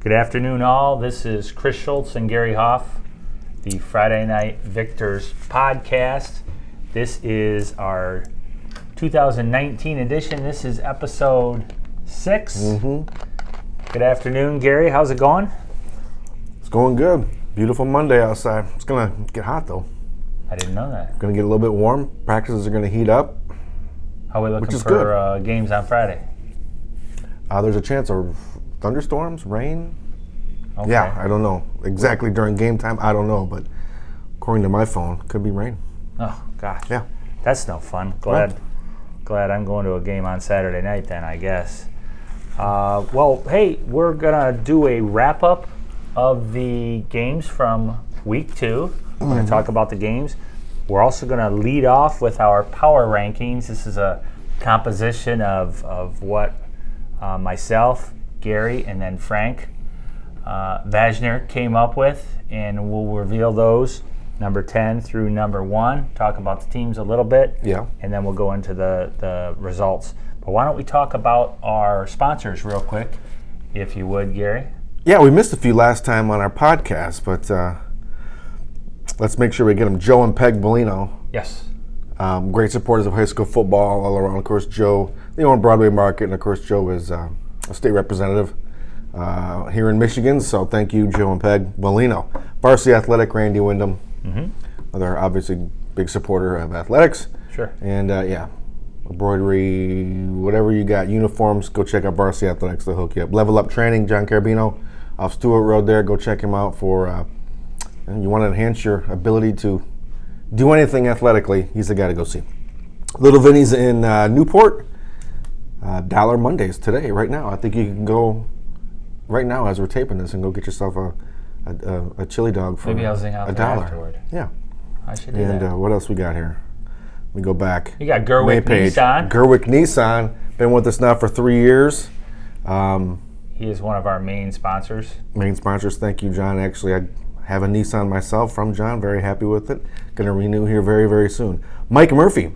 Good afternoon, all. This is Chris Schultz and Gary Hoff, the Friday Night Victors podcast. This is our 2019 edition. This is episode 6 Mm-hmm. Good afternoon, Gary. How's it going? It's going good. Beautiful Monday outside. It's gonna get hot though. I didn't know that. Gonna get a little bit warm. Practices are gonna heat up. How are we looking for uh, games on Friday? Uh, there's a chance of thunderstorms, rain. Okay. Yeah, I don't know exactly during game time. I don't know, but according to my phone, could be rain. Oh gosh. Yeah. That's no fun. Glad, glad I'm going to a game on Saturday night. Then I guess. Uh, well, hey, we're gonna do a wrap up of the games from week 2 We're gonna talk about the games. We're also gonna lead off with our power rankings. This is a composition of of what uh, myself, Gary, and then Frank uh, Vajner came up with, and we'll reveal those number 10 through number 1, talk about the teams a little bit, Yeah. and then we'll go into the, the results. But why don't we talk about our sponsors real quick, if you would, Gary? Yeah, we missed a few last time on our podcast, but uh, let's make sure we get them. Joe and Peg Bellino, Yes. um, great supporters of high school football all around. Of course, Joe, they own Broadway Market, and of course, Joe is uh, a state representative uh, here in Michigan. So thank you, Joe and Peg Bellino. Varsity Athletic, Randy Wyndham, another obviously big supporter of athletics. Sure. And uh, yeah, embroidery, whatever you got, uniforms, go check out Varsity Athletics. They'll hook you up. Level Up Training, John Carabino off Stewart Road there. Go check him out for, uh, and you want to enhance your ability to do anything athletically. He's the guy to go see. Little Vinny's in uh, Newport. Uh, Dollar Mondays today, right now. I think you can go right now as we're taping this and go get yourself a a, a, a chili dog for Maybe I'll zing out a dollar. afterward. Yeah. I should do And that. uh, what else we got here? We go back. you got Gerweck Nissan. Gerweck Nissan. Been with us now for three years. Um, he is one of our main sponsors. main sponsors. Thank you, John. Actually, I have a Nissan myself from John. Very happy with it. Going to renew here very, very soon. Mike Murphy.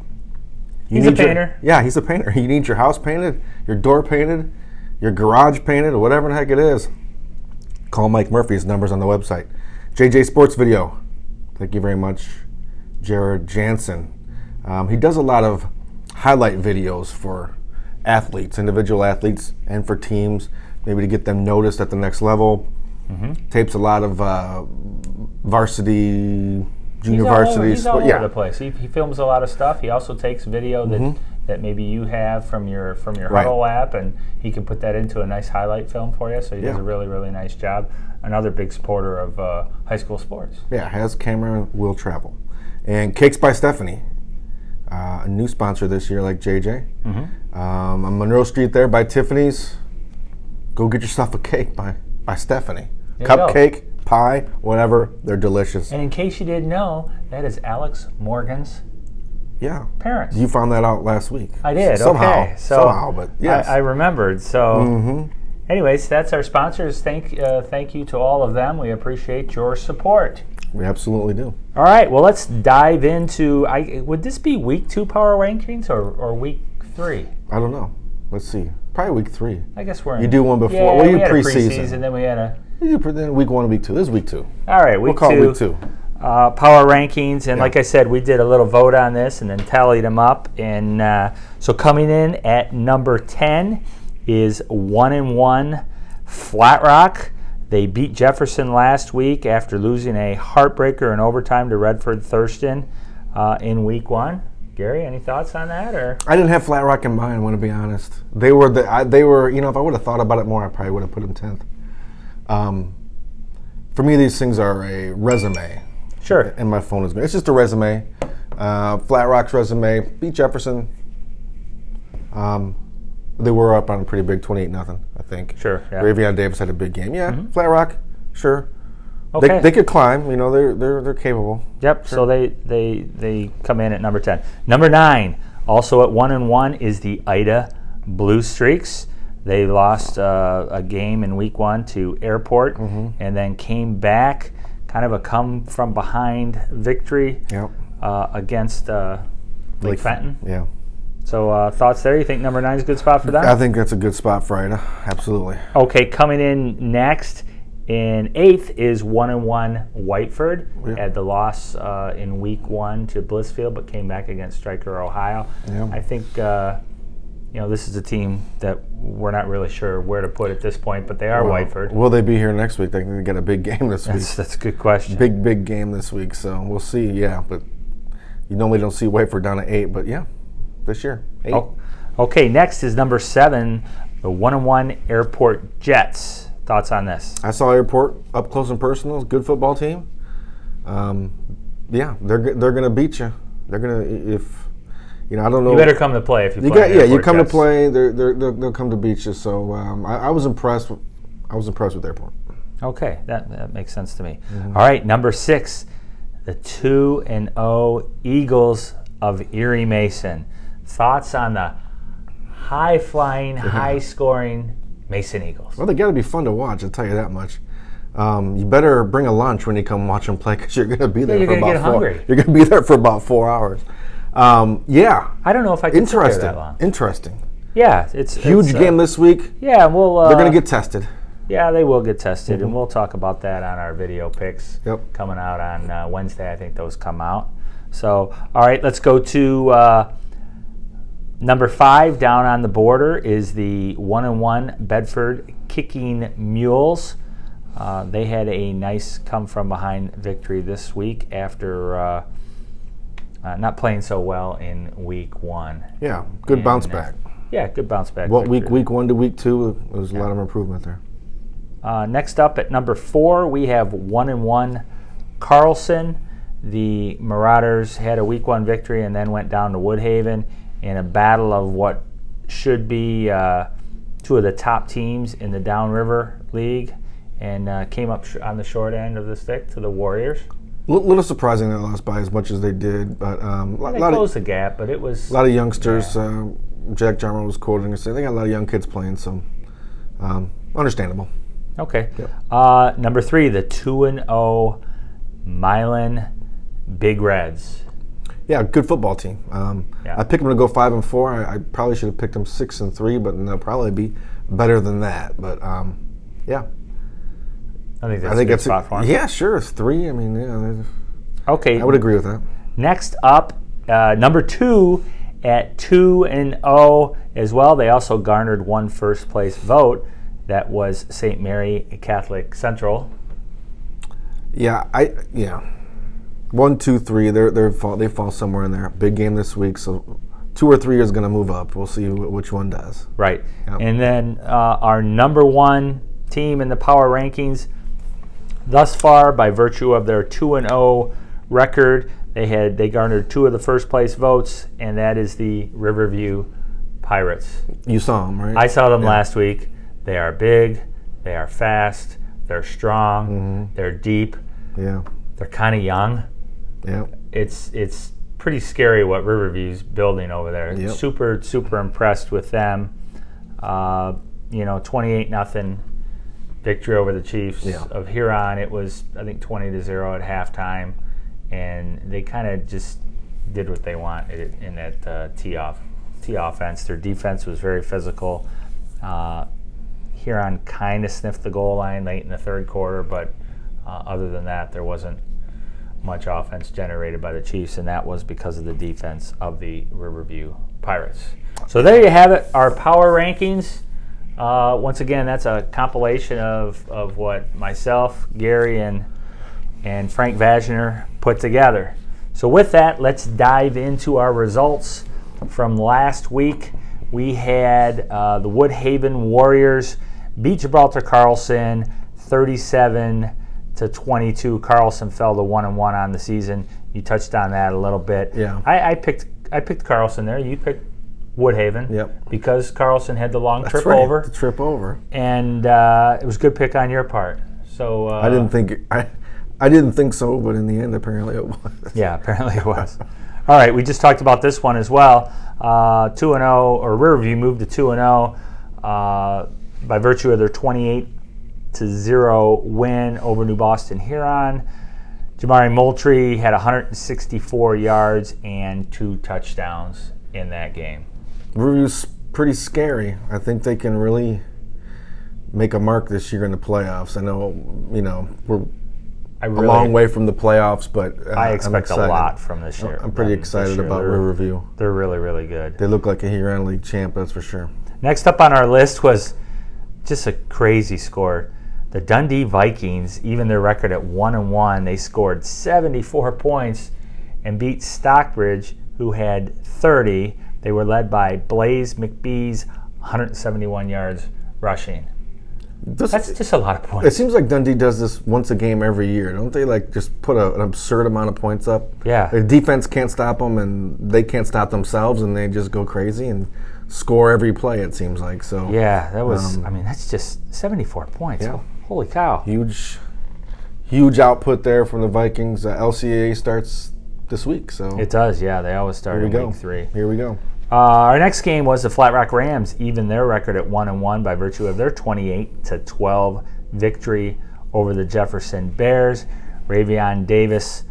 You He's a need your- painter. yeah, he's a painter. You need your house painted, your door painted, your garage painted, or whatever the heck it is. Call Mike Murphy's numbers on the website. JJ Sports Video. Thank you very much, Jared Jansen. Um, he does a lot of highlight videos for athletes, individual athletes, and for teams, maybe to get them noticed at the next level. Tapes a lot of uh, varsity, junior he's all over, varsity. he's all sport- over yeah, the place. He, he films a lot of stuff. He also takes video that, that maybe you have from your from your Mm-hmm. Right. Hudl app, and he can put that into a nice highlight film for you. So he does a really really nice job. Another big supporter of uh, high school sports. Yeah, has camera, will travel. And Cakes by Stephanie, uh, a new sponsor this year, like JJ. Mm-hmm. Um, on Monroe Street there by Tiffany's. Go get yourself a cake by, by Stephanie. There. Cupcake, pie, whatever. They're delicious. And in case you didn't know, that is Alex Morgan's Yeah. parents. You found that out last week. I did. Somehow. okay. So somehow, but yes. I, I remembered. So, Mhm. anyways, that's our sponsors. Thank uh, thank you to all of them. We appreciate your support. we absolutely do. All right. Well, let's dive into. I would this be week two power rankings or, or week three? I don't know. Let's see. Probably week three. I guess we're. You in, do one before. Yeah, well, you we had a preseason. preseason, then we had a. You do pre- then week one week two. This is week two. All right, week We'll call two. it week two. uh, power rankings, and like I said, we did a little vote on this and then tallied them up. And uh, so coming in at number ten is one and one Flat Rock. They beat Jefferson last week after losing a heartbreaker in overtime to Redford Thurston uh, in week one. Gary, any thoughts on that? Or I didn't have Flat Rock in mind. I want to be honest. They were the. I, they were. You know, if I would have thought about it more, I probably would have put them tenth. Um, for me, these things are a resume, sure, and my phone is. It's just a resume. Uh, Flat Rock's resume beat Jefferson. Um, they were up on a pretty big twenty-eight nothing. I think. sure, yeah. Ravion Davis had a big game. Yeah, Flat Rock, sure. Okay. They, they could climb. You know, they're they're they're capable. Yep. So they they they come in at number ten. Number nine, also at one and one, is the Ida Blue Streaks. They lost uh, a game in week one to Airport, and then came back, kind of a come from behind victory Yep. uh, against uh, Lake, Fenton. Yeah. So uh, thoughts there? You think number nine is a good spot for that? I think that's a good spot for Ida. Absolutely. Okay, coming in next in eighth is one and one Whiteford. Yeah. Had the loss uh, in week one to Blissfield, but came back against Stryker Ohio. Yeah. I think uh, you know this is a team that we're not really sure where to put at this point, but they are Well, Whiteford. Will they be here next week? They can get a big game this week. That's, that's a good question. Big, big game this week. So we'll see. Yeah, but you normally don't see Whiteford down at eight, but yeah, this year eight. Oh, okay, next is number seven, the one and one Airport Jets. Thoughts on this? I saw Airport up close and personal. Good football team. Um, yeah, they're they're gonna beat you. They're gonna if you know I don't know. You better come to play if you, You play got yeah. You come Jets. to play. They're, they're, they're they'll come to beat you. So um, I, I was impressed. With, I was impressed with Airport. Okay, that, that makes sense to me. Mm-hmm. All right, number six, the two and O Eagles of Erie Mason. Thoughts on the high flying, high scoring Mason Eagles? Well, they got to be fun to watch. I'll tell you that much. Um, you better bring a lunch when you come watch them play because you're going to be there you're for about get four. hungry. You're going to be there for about four hours. Um, yeah, I don't know if I can sit there interesting. that long. Interesting. Yeah, it's Huge it's, uh, game this week. Yeah, we'll. Uh, They're going to get tested. Yeah, they will get tested, and we'll talk about that on our video picks Yep. coming out on uh, Wednesday. I think those come out. So, all right, let's go to uh, number five down on the border is the one and one Bedford Kicking Mules. Uh, they had a nice come from behind victory this week after uh, uh, not playing so well in week one. Yeah, good bounce And, uh, back. Yeah, good bounce back. What week? Week one to week two, there was a lot of improvement there. Uh, next up at number four, we have one and one Carlson. The Marauders had a week one victory and then went down to Woodhaven in a battle of what should be uh, two of the top teams in the Downriver League and uh, came up sh- on the short end of the stick to the Warriors. A little surprising they lost by as much as they did, but um, a They lot, closed of, the gap, but it was a lot of youngsters. Uh, Jack Jarman was quoting and saying they got a lot of young kids playing, so um, understandable. Okay. Yep. Uh, number three, the 2 and 0 Milan Big Reds. Yeah, good football team. Um, Yeah. I picked them to go five and four. I, I probably should have picked them six and three, but they'll probably be better than that. But um, yeah, I think that's I think a good spot for 'em. yeah, sure, it's three. I mean, yeah, Okay. I would agree with that. Next up, uh, number two at two and zero as well. They also garnered one first place vote. That was St. Mary Catholic Central. Yeah, I yeah. One, two, three. They're they fall they fall somewhere in there. Big game this week, so two or three is going to move up. We'll see wh- which one does. Right. Yep. And then uh, our number one team in the power rankings thus far, by virtue of their 2 and 0 record, they had they garnered two of the first place votes, and that is the Riverview Pirates. You saw them, right? I saw them Yeah. last week. They are big, they are fast, they're strong, Mm-hmm. they're deep, yeah, they're kind of young. yeah. It's it's pretty scary what Riverview's building over there. Yep. Super super impressed with them. Uh, you know, twenty eight nothing victory over the Chiefs Yeah. of Huron. It was I think twenty to zero at halftime, and they kind of just did what they wanted in that uh, tee off tee offense. Their defense was very physical. Uh, Huron kind of sniffed the goal line late in the third quarter, but uh, other than that, there wasn't much offense generated by the Chiefs, and that was because of the defense of the Riverview Pirates. So there you have it, our power rankings. Uh, once again, that's a compilation of, of what myself, Gary, and and Frank Vaginer put together. So with that, let's dive into our results from last week. We had uh, the Woodhaven Warriors beat Gibraltar Carlson 37 to 22. Carlson fell to one and one on the season. You touched on that a little bit. Yeah. I, I picked I picked Carlson there. You picked Woodhaven. Yep. Because Carlson had the long That's trip right, over, The trip over. and uh, it was a good pick on your part. So uh, I didn't think I, I didn't think so, but in the end, apparently it was. Yeah, apparently it was. All right, we just talked about this one as well. Uh, two and zero, or Riverview moved to two and zero uh, by virtue of their twenty-eight to zero win over New Boston Huron. Jamari Moultrie had 164 yards and two touchdowns in that game. Riverview's pretty scary. I think they can really make a mark this year in the playoffs. I know, you know, we're I a really, long way from the playoffs, but uh, I expect a lot from this year. I'm pretty excited year. about Riverview. They're really, really good. They look like a Huron League champ, that's for sure. Next up on our list was just a crazy score. The Dundee Vikings, even their record at one and one, they scored 74 points and beat Stockbridge, who had 30. They were led by Blaze McBee's 171 yards rushing. This- That's just a lot of points. it seems like Dundee does this once a game every year, don't they? Like just put a, an absurd amount of points up. Yeah. The defense can't stop them, and they can't stop themselves, and they just go crazy and score every play. It seems like so. Yeah, that was. Um, I mean, that's just 74 points. Yeah. Holy cow! huge, huge output there from the Vikings. Uh, LCAA starts this week, so It does. Yeah, they always start here we in go. week three. Here we go. Uh, our next game was the Flat Rock Rams, even their record at one and one by virtue of their 28 to 12 victory over the Jefferson Bears. Ravion Davis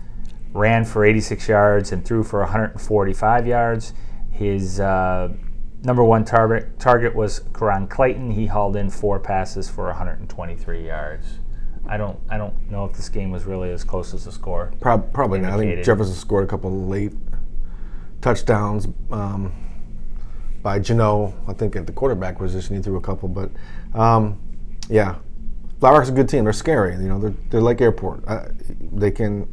ran for 86 yards and threw for 145 yards. His uh, number one target target was Karan Clayton. He hauled in four passes for 123 yards. I don't I don't know if this game was really as close as the score. Prob- probably not. I think Jefferson scored a couple late touchdowns um, by Jano. I think at the quarterback position he threw a couple, but um, yeah, Flat Rock's a good team. They're scary. You know, they're, they're like Airport. Uh, they can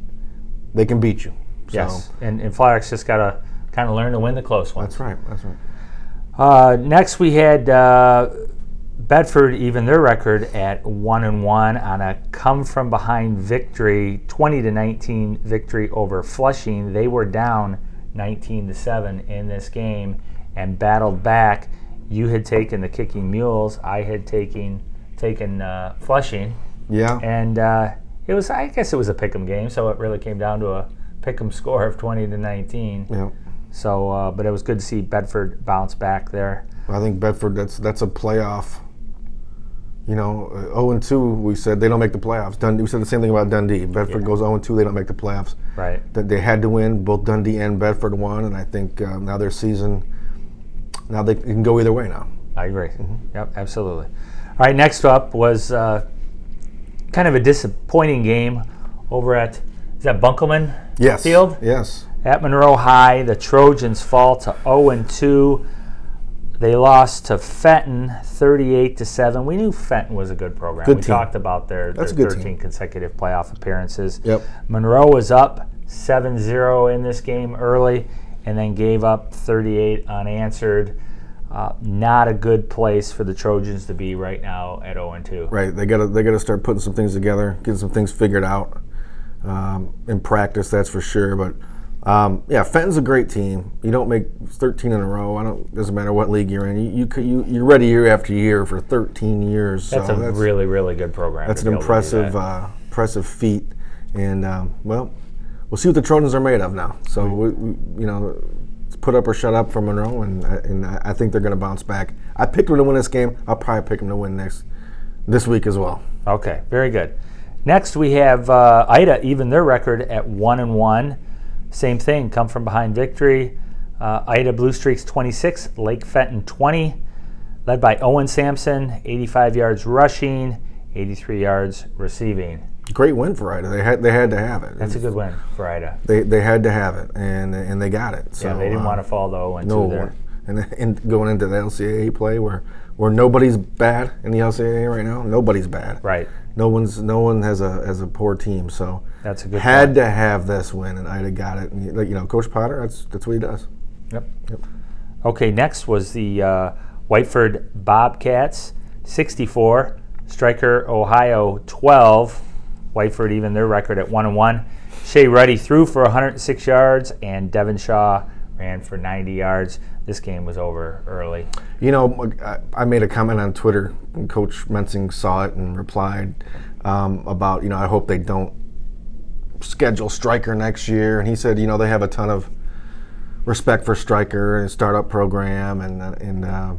they can beat you. So, Yes, and, and Flat Rock's just got to kind of learn to win the close ones. that's right. That's right. Uh, next, we had uh, Bedford even their record at one and one on a come from behind victory, twenty to nineteen victory over Flushing. They were down nineteen to seven in this game and battled back. You had taken the kicking mules. I had taken taken uh, Flushing, Yeah. and uh, it was I guess it was a pick'em game, so it really came down to a pick'em score of twenty to nineteen. yeah. So, uh, but it was good to see Bedford bounce back there. I think Bedford. That's that's a playoff. You know, uh, 0 and 2. We said they don't make the playoffs. Dundee. We said the same thing about Dundee. Bedford Yeah. goes 0 and 2. They don't make the playoffs. Right. that they had to win. Both Dundee and Bedford won, and I think uh, now their season, now they can go either way now. I agree. Yep, absolutely. All right, next up was uh, kind of a disappointing game over at is that Bunkelman Yes. Field Yes. at Monroe High. The Trojans fall to 0 and 2. They lost to Fenton 38 to 7. We knew Fenton was a good program. Good we team. talked about their, That's their 13 team. consecutive playoff appearances. Yep. Monroe was up 7-0 in this game early and then gave up 38 unanswered. Uh, not a good place for the Trojans to be right now at 0 and 2. Right. They gotta they gotta start putting some things together, getting some things figured out um, in practice. That's for sure. But um, yeah, Fenton's a great team. You don't make 13 in a row. I don't. Doesn't matter what league you're in. You you, you you're ready year after year for 13 years. That's so a really, really good program. That's an be able to do impressive, that. uh, impressive feat, and um, well, we'll see what the Trojans are made of now. So we, we, you know, put up or shut up for Monroe, and I- and I I think they're going to bounce back. I picked them to win this game. I'll probably pick them to win next this week as well. Okay, very good. Next, we have uh, Ida, even their record at one and one. Same thing, come from behind victory. Uh, Ida Blue Streaks 26, Lake Fenton 20, led by Owen Sampson, 85 yards rushing, 83 yards receiving. Great win for Ida. They had they had to have it. That's a good win for Ida. They they had to have it, and and they got it. So Yeah, they didn't uh, want to fall though. 0 and 2 no there. And, and going into the LCAA play where where nobody's bad in the LCAA right now, nobody's bad. Right. No one's no one has a has a poor team, so That's a good had point. to have this win, and Ida got it. And like you know, Coach Potter, that's that's what he does. Yep. Yep. Okay, next was the uh, Whiteford Bobcats, 64. Stryker Ohio, 12. Whiteford even their record at 1 and 1. Shea Ruddy threw for 106 yards, and Devon Shaw ran for 90 yards. This game was over early. You know, I, made a comment on Twitter, and Coach Mensing saw it and replied um, about you know I hope they don't schedule Stryker next year, and he said you know they have a ton of respect for Stryker and startup program and and. Uh,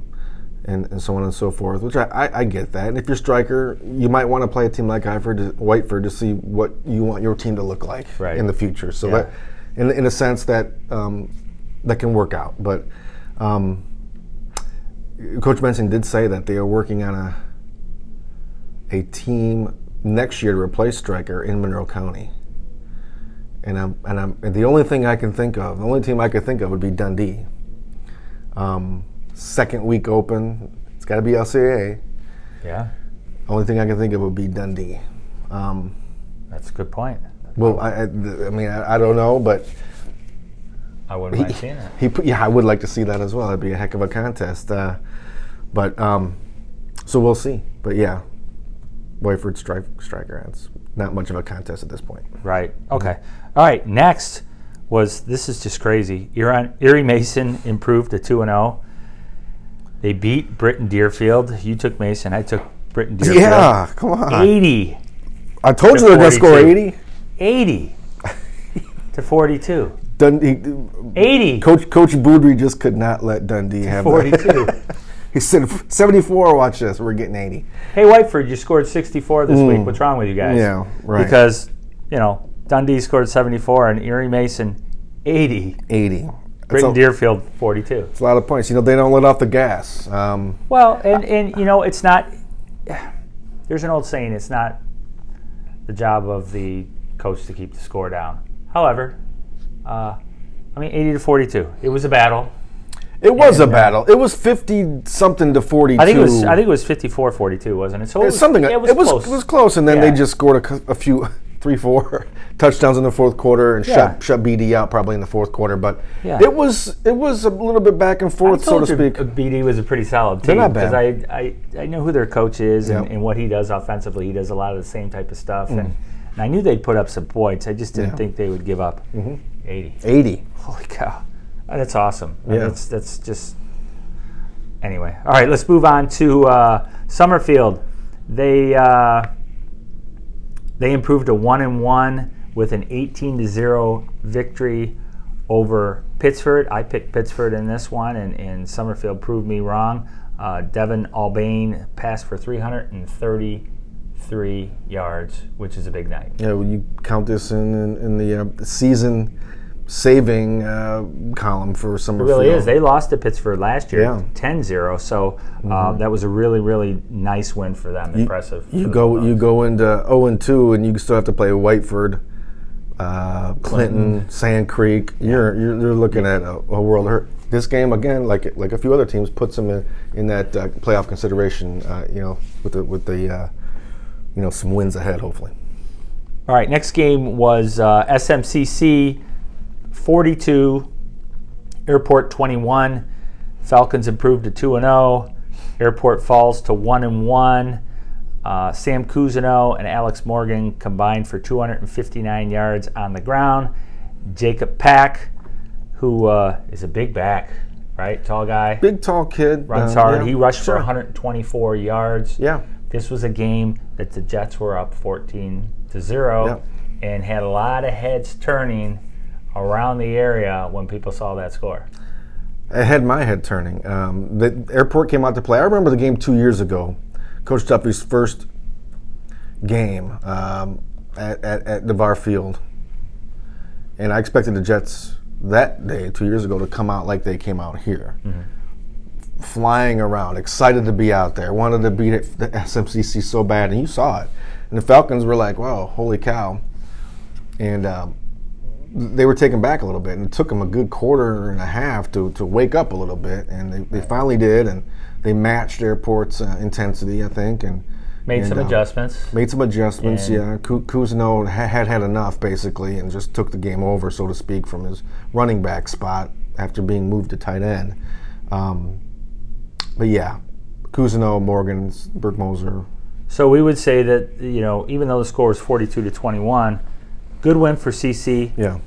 and, and so on and so forth, which I, I, I get that. And if you're Stryker, you might want to play a team like Iford, Whiteford to see what you want your team to look like Right. in the future. So Yeah. that, in, in a sense, that um, that can work out. But um, Coach Benson did say that they are working on a a team next year to replace Stryker in Monroe County. And I'm and I'm and the only thing I can think of, the only team I could think of would be Dundee. Um, second week open, it's got to be LCA. Yeah, Only thing I can think of would be Dundee. Um, that's a good point. well, I, I, I mean, I, I don't know, but I wouldn't mind seeing it. He put, yeah, I would like to see that as well. That'd be a heck of a contest. Uh, but um, so we'll see. But yeah, Whiteford strike, Stryker. It's not much of a contest at this point. Right. Okay. All right. Next was this is just crazy. Erie, Erie Mason improved to two and zero. They beat Britton Deerfield. You took Mason. I took Britton Deerfield. Yeah, come on. 80. I told to you they're going to score 80. 80 to 42. Dundee 80. Coach Coach Boudry just could not let Dundee have 42. he said 74 watch this. We're getting 80. Hey Whiteford, you scored 64 this mm. week. What's wrong with you guys? Yeah, right. Because, you know, Dundee scored 74 and Erie Mason 80. 80. Britton Deerfield 42. it's a lot of points. You know they don't let off the gas. Um, Well, and, and you know, it's not. There's an old saying: it's not the job of the coach to keep the score down. However, uh, I mean, 80 to 42. It was a battle. it was a And, uh, battle. It was fifty something to forty two. I think it was. I think it was 54 42, wasn't it? So it was something. It was, it was close. it was close, and then Yeah. they just scored a, a few, three, four touchdowns in the fourth quarter and Yeah. shut shut BD out probably in the fourth quarter. But Yeah. it was it was a little bit back and forth, so to speak. BD was a pretty solid team not bad. because I, I I know who their coach is and, Yep. and what he does offensively. He does a lot of the same type of stuff, and, and I knew they'd put up some points. I just didn't Mm. Yeah. think they would give up 80. Eighty. Holy cow, Uh, that's awesome. Yeah. That's that's just anyway. All right, let's move on to uh, Summerfield. They uh, they improved to one and one with an 18 to zero victory over Pittsford. I picked Pittsford in this one, and, and Summerfield proved me wrong. Uh, Devin Albane passed for 333 yards, which is a big night. Yeah, well, you count this in in, in the uh, season saving uh, column for some. It really is. They lost to Pittsford last year, Yeah. 10-0. So uh, that was a really, really nice win for them. Impressive. You go Bulldogs. you go into zero and two, and you still have to play Whiteford, uh, Clinton, Sand Creek. You're, you're you're looking at a, a world hurt. This game again, like like a few other teams, puts them in in that uh, playoff consideration. Uh, you know, with the with the uh, you know some wins ahead, hopefully. All right, next game was uh, SMCC 42, Airport 21. Falcons improved to 2 and 0. Airport falls to 1 and 1. Uh, Sam Cousineau and Alex Morgan combined for 259 yards on the ground. Jacob Pack, who uh, is a big back, right? Tall guy. Big tall kid runs uh, hard. yeah, he rushed sure. for 124 yards. Yeah, This was a game that the Jets were up 14 to 0 Yep. and had a lot of heads turning around the area when people saw that score. I had my head turning. Um, the airport came out to play. I remember the game two years ago, Coach Duffy's first game um, at, at, at Devar Field, and I expected the Jets that day two years ago to come out like they came out here, flying around, excited to be out there, wanted to beat it, the SMCC so bad, and you saw it. And the Falcons were like, "Wow, holy cow!" And um, they were taken back a little bit, and it took them a good quarter and a half to, to wake up a little bit, and they, they finally did, and they matched Airport's uh, intensity, I think, and Made and, some uh, adjustments. Made some adjustments, And- yeah. Cousineau had had enough, basically, and just took the game over, so to speak, from his running back spot after being moved to tight end. Um, but yeah, Cousineau, Morgan, Bergmoser, So we would say that you know even though the score was 42 to 21, good win for CC. yeah.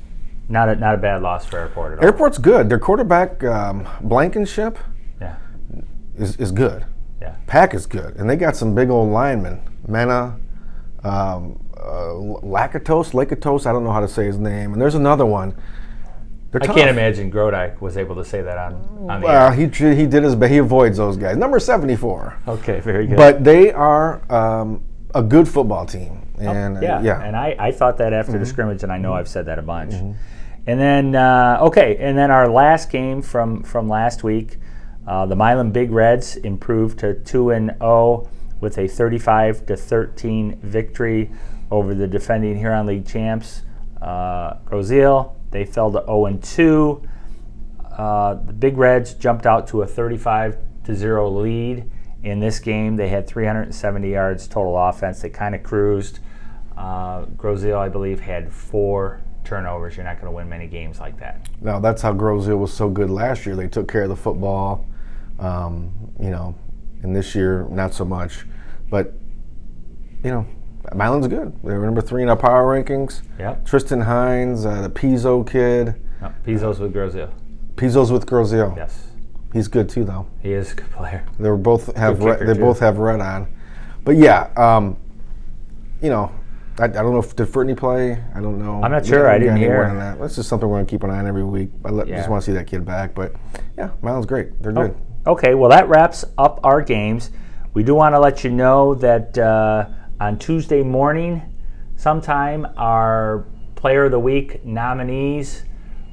Not a not a bad loss for Airport at all. Airport's good. Their quarterback, um, Blankenship, Yeah, is, is good. yeah. Pack is good, and they got some big old linemen. Mena, um, uh, Lakatos, Lakatos. I don't know how to say his name. And there's another one. They're I can't imagine Grodike was able to say that on on the Well, air. he he did his best. He avoids those guys. Number seventy four. Okay, very good. But they are um, a good football team, and uh, Oh, yeah, yeah, Mm-hmm. And I, I thought that after the scrimmage, and I know I've said that a bunch. And then uh, okay, and then our last game from from last week Uh, the Milan Big Reds improved to 2 and 0 with a 35 to 13 victory over the defending Huron League champs, uh, Grosse Ile. They fell to 0 and 2. Uh, the Big Reds jumped out to a 35 to 0 lead in this game. They had 370 yards total offense. They kind of cruised. Uh, Grosse Ile, I believe, had four turnovers. You're not going to win many games like that. No, that's how Grosse Ile was so good last year. They took care of the football, um, you know, and this year not so much. But you know, Milan's good. They're number three in our power rankings. Yep. Tristan Hines, uh, the Pizzo kid. No, Pizzo's with Grosse Ile. Pizzo's with Grosse Ile. Yes, He's good too, though. he is a good player. They were both have red, they too. both have red on, but yeah, um, you know, I, I don't know if did Fertney play. I don't know. I'm not sure. I didn't hear. on that. That's just something we're gonna keep an eye on every week. I let, Yeah. just want to see that kid back, but yeah, Milan's great. They're Oh, good. Okay, well, that wraps up our games. We do want to let you know that uh, on Tuesday morning, sometime, our Player of the Week nominees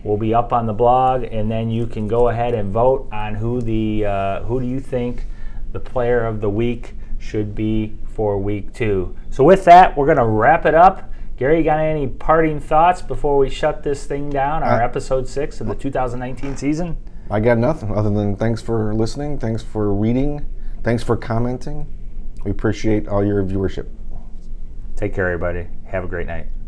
will be up on the blog, and then you can go ahead and vote on who the uh, who do you think the Player of the Week should be for Week Two. So with that, we're going to wrap it up. Gary, you got any parting thoughts before we shut this thing down? Our Uh, episode six of the 2019 season. I got nothing other than thanks for listening, thanks for reading, thanks for commenting. We appreciate all your viewership. Take care, everybody. Have a great night.